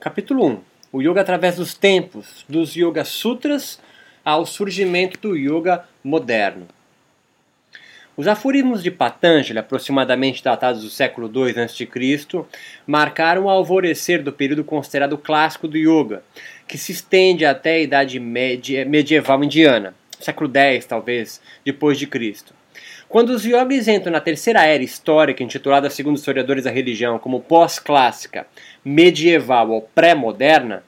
Capítulo 1. O Yoga através dos tempos, dos Yoga Sutras ao surgimento do Yoga moderno. Os aforismos de Patanjali, aproximadamente datados do século II a.C., marcaram o alvorecer do período considerado clássico do Yoga, que se estende até a Idade Medieval Indiana, século X, talvez, depois de Cristo. Quando os yogis entram na terceira era histórica, intitulada segundo historiadores da religião como pós-clássica, medieval ou pré-moderna,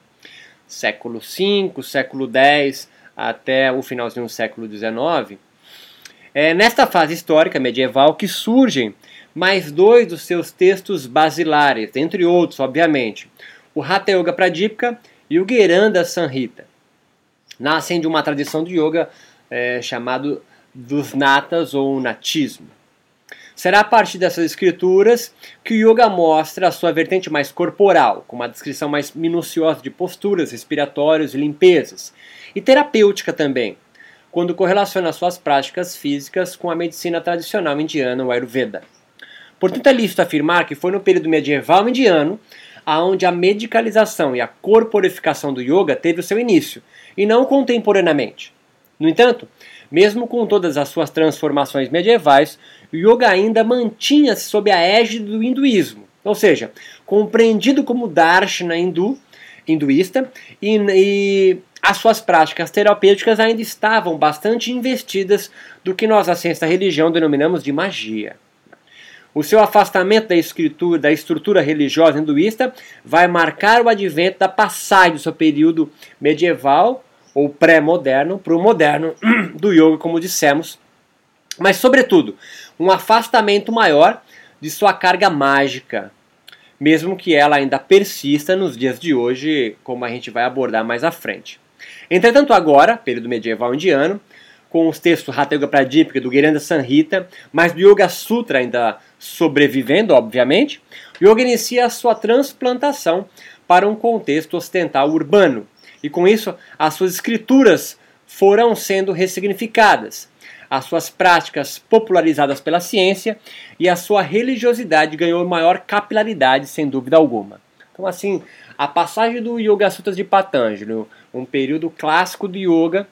século V, século X até o finalzinho do século XIX, é nesta fase histórica medieval que surgem mais dois dos seus textos basilares, entre outros, obviamente, o Hatha Yoga Pradipika e o Geranda Sanhita. Nascem de uma tradição de yoga é, chamado dos natas ou natismo. Será a partir dessas escrituras que o yoga mostra a sua vertente mais corporal, com uma descrição mais minuciosa de posturas, respiratórios e limpezas, e terapêutica também, quando correlaciona suas práticas físicas com a medicina tradicional indiana, o Ayurveda. Portanto, é lícito afirmar que foi no período medieval indiano aonde a medicalização e a corporificação do yoga teve o seu início, e não contemporaneamente. No entanto, mesmo com todas as suas transformações medievais, o yoga ainda mantinha-se sob a égide do hinduísmo, ou seja, compreendido como darshana hindu, hinduísta, e, e as suas práticas terapêuticas ainda estavam bastante investidas do que nós, a ciência da religião, denominamos de magia. O seu afastamento da, escritura, da estrutura religiosa hinduísta vai marcar o advento da passagem do seu período medieval ou pré-moderno para o moderno do yoga, como dissemos, mas, sobretudo, um afastamento maior de sua carga mágica, mesmo que ela ainda persista nos dias de hoje, como a gente vai abordar mais à frente. Entretanto, agora, período medieval indiano, com os textos Hatha Yoga Pradipika do Giranda Sanhita, mas do Yoga Sutra ainda sobrevivendo, obviamente, o yoga inicia a sua transplantação para um contexto ocidental urbano. E com isso, as suas escrituras foram sendo ressignificadas, as suas práticas popularizadas pela ciência e a sua religiosidade ganhou maior capilaridade, sem dúvida alguma. Então, assim, a passagem do Yoga Sutras de Patanjali, um período clássico de yoga,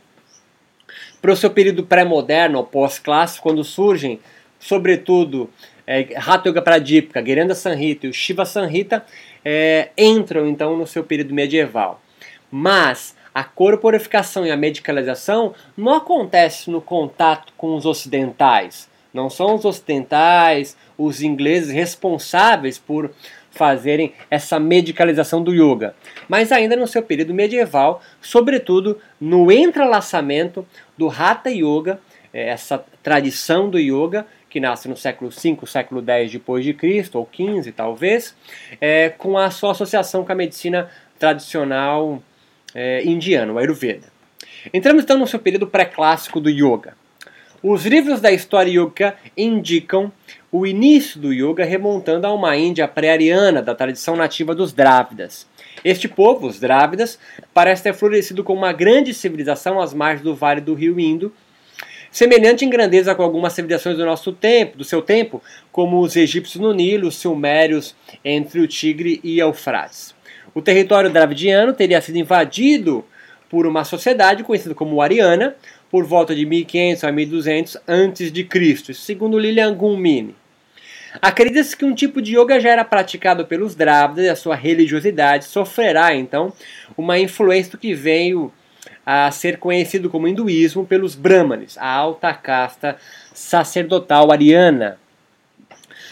para o seu período pré-moderno pós-clássico, quando surgem, sobretudo, é, Hatha Yoga Pradipika, Geranda Sanhita e o Shiva Sanhita, é, entram então no seu período medieval. Mas a corporificação e a medicalização não acontece no contato com os ocidentais. Não são os ocidentais, os ingleses responsáveis por fazerem essa medicalização do yoga, mas ainda no seu período medieval, sobretudo no entrelaçamento do Hatha Yoga, é, essa tradição do yoga que nasce no século V, século X depois de Cristo, ou XV talvez, é, com a sua associação com a medicina tradicional é, indiana, o Ayurveda. Entramos então no seu período pré-clássico do yoga. Os livros da história yoga indicam o início do yoga remontando a uma Índia pré-ariana da tradição nativa dos Drávidas. Este povo, os Drávidas, parece ter florescido como uma grande civilização às margens do vale do rio Indo, semelhante em grandeza com algumas civilizações do nosso tempo, do seu tempo, como os egípcios no Nilo, os sumérios entre o Tigre e Eufrates. O território dravidiano teria sido invadido por uma sociedade conhecida como Ariana, por volta de 1500 a 1200 a.C., segundo Lilian Gumini. Acredita-se que um tipo de yoga já era praticado pelos Drávidas e a sua religiosidade sofrerá então uma influência do que veio a ser conhecido como hinduísmo pelos Brahmanes, a alta casta sacerdotal ariana.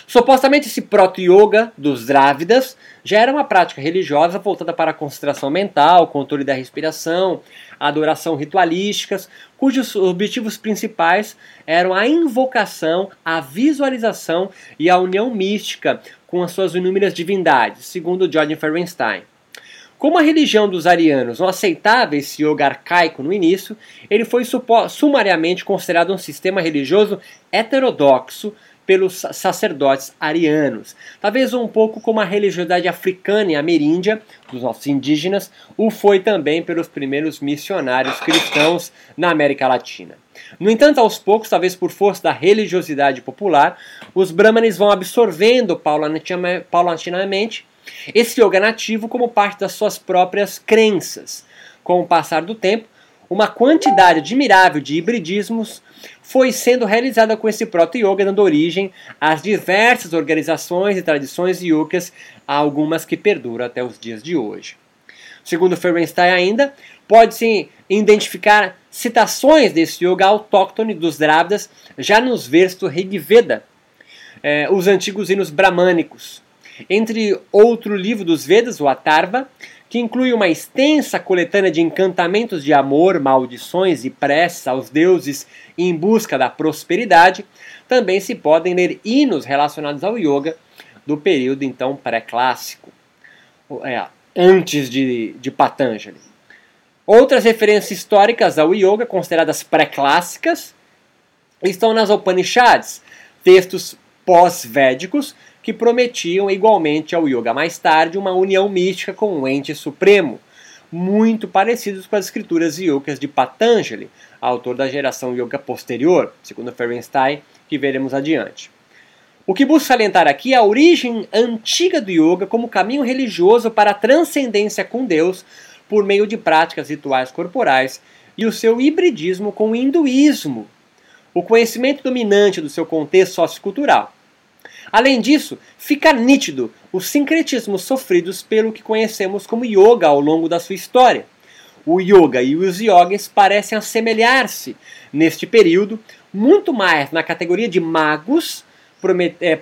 Supostamente esse proto-yoga dos Drávidas já era uma prática religiosa voltada para a concentração mental, controle da respiração, adoração ritualísticas, cujos objetivos principais eram a invocação, a visualização e a união mística com as suas inúmeras divindades, segundo Jordan Ferenstein. Como a religião dos arianos não aceitava esse yoga arcaico no início, ele foi sumariamente considerado um sistema religioso heterodoxo pelos sacerdotes arianos. Talvez um pouco como a religiosidade africana e ameríndia dos nossos indígenas o foi também pelos primeiros missionários cristãos na América Latina. No entanto, aos poucos, talvez por força da religiosidade popular, os brahmanes vão absorvendo paulatinamente esse yoga nativo como parte das suas próprias crenças. Com o passar do tempo, uma quantidade admirável de hibridismos foi sendo realizada com esse proto-yoga, dando origem às diversas organizações e tradições yogas, algumas que perduram até os dias de hoje. Segundo Ferenstein ainda, pode-se identificar citações desse yoga autóctone dos Drávidas já nos versos do Rigveda, eh, os antigos hinos bramânicos. Entre outro livro dos Vedas, o Atharva, que inclui uma extensa coletânea de encantamentos de amor, maldições e preces aos deuses em busca da prosperidade, também se podem ler hinos relacionados ao yoga do período então pré-clássico, é, antes de, de Patanjali. Outras referências históricas ao yoga, consideradas pré-clássicas, estão nas Upanishads, textos pós-védicos que prometiam igualmente ao yoga mais tarde uma união mística com o ente supremo, muito parecidos com as escrituras yogas de Patanjali, autor da geração yoga posterior, segundo Ferenstein, que veremos adiante. O que busco salientar aqui é a origem antiga do yoga como caminho religioso para a transcendência com Deus por meio de práticas rituais corporais e o seu hibridismo com o hinduísmo, o conhecimento dominante do seu contexto sociocultural. Além disso, fica nítido os sincretismos sofridos pelo que conhecemos como yoga ao longo da sua história. O yoga e os yogis parecem assemelhar-se neste período muito mais na categoria de magos, é,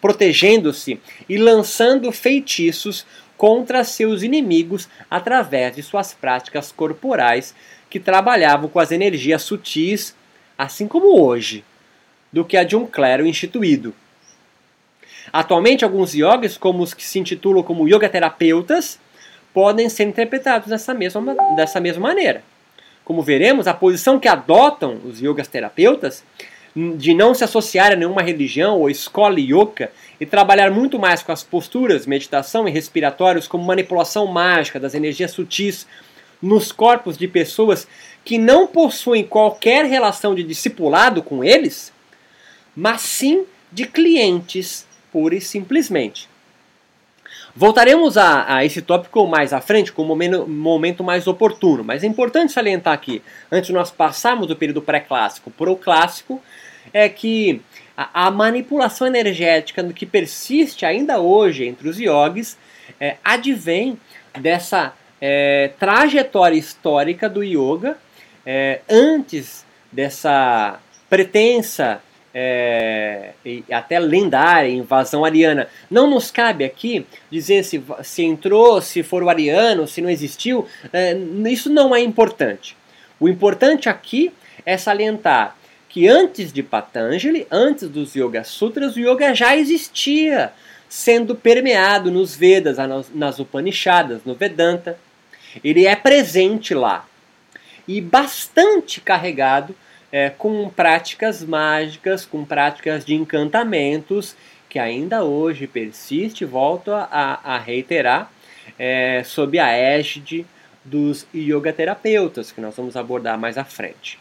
protegendo-se e lançando feitiços contra seus inimigos através de suas práticas corporais que trabalhavam com as energias sutis, assim como hoje, do que a de um clero instituído. Atualmente, alguns yogis, como os que se intitulam como yoga terapeutas, podem ser interpretados dessa mesma, dessa mesma maneira. Como veremos, a posição que adotam os yogas terapeutas de não se associar a nenhuma religião ou escola yoga e trabalhar muito mais com as posturas, meditação e respiratórios como manipulação mágica das energias sutis nos corpos de pessoas que não possuem qualquer relação de discipulado com eles, mas sim de clientes pura e simplesmente. Voltaremos a, a, esse tópico mais à frente, com um momento, mais oportuno, mas é importante salientar aqui, antes de nós passarmos do período pré-clássico para o clássico, é que a, a, manipulação energética que persiste ainda hoje entre os yogis é, advém dessa é, trajetória histórica do yoga é, antes dessa pretensa é, até lendária invasão ariana. Não nos cabe aqui dizer se, se entrou, se for o ariano, se não existiu. É, isso não é importante. O importante aqui é salientar que antes de Patanjali, antes dos Yoga Sutras, o yoga já existia, sendo permeado nos Vedas, nas Upanishadas, no Vedanta. Ele é presente lá e bastante carregado é, com práticas mágicas, com práticas de encantamentos, que ainda hoje persiste, volto a, a reiterar, é, sob a égide dos yoga terapeutas, que nós vamos abordar mais à frente.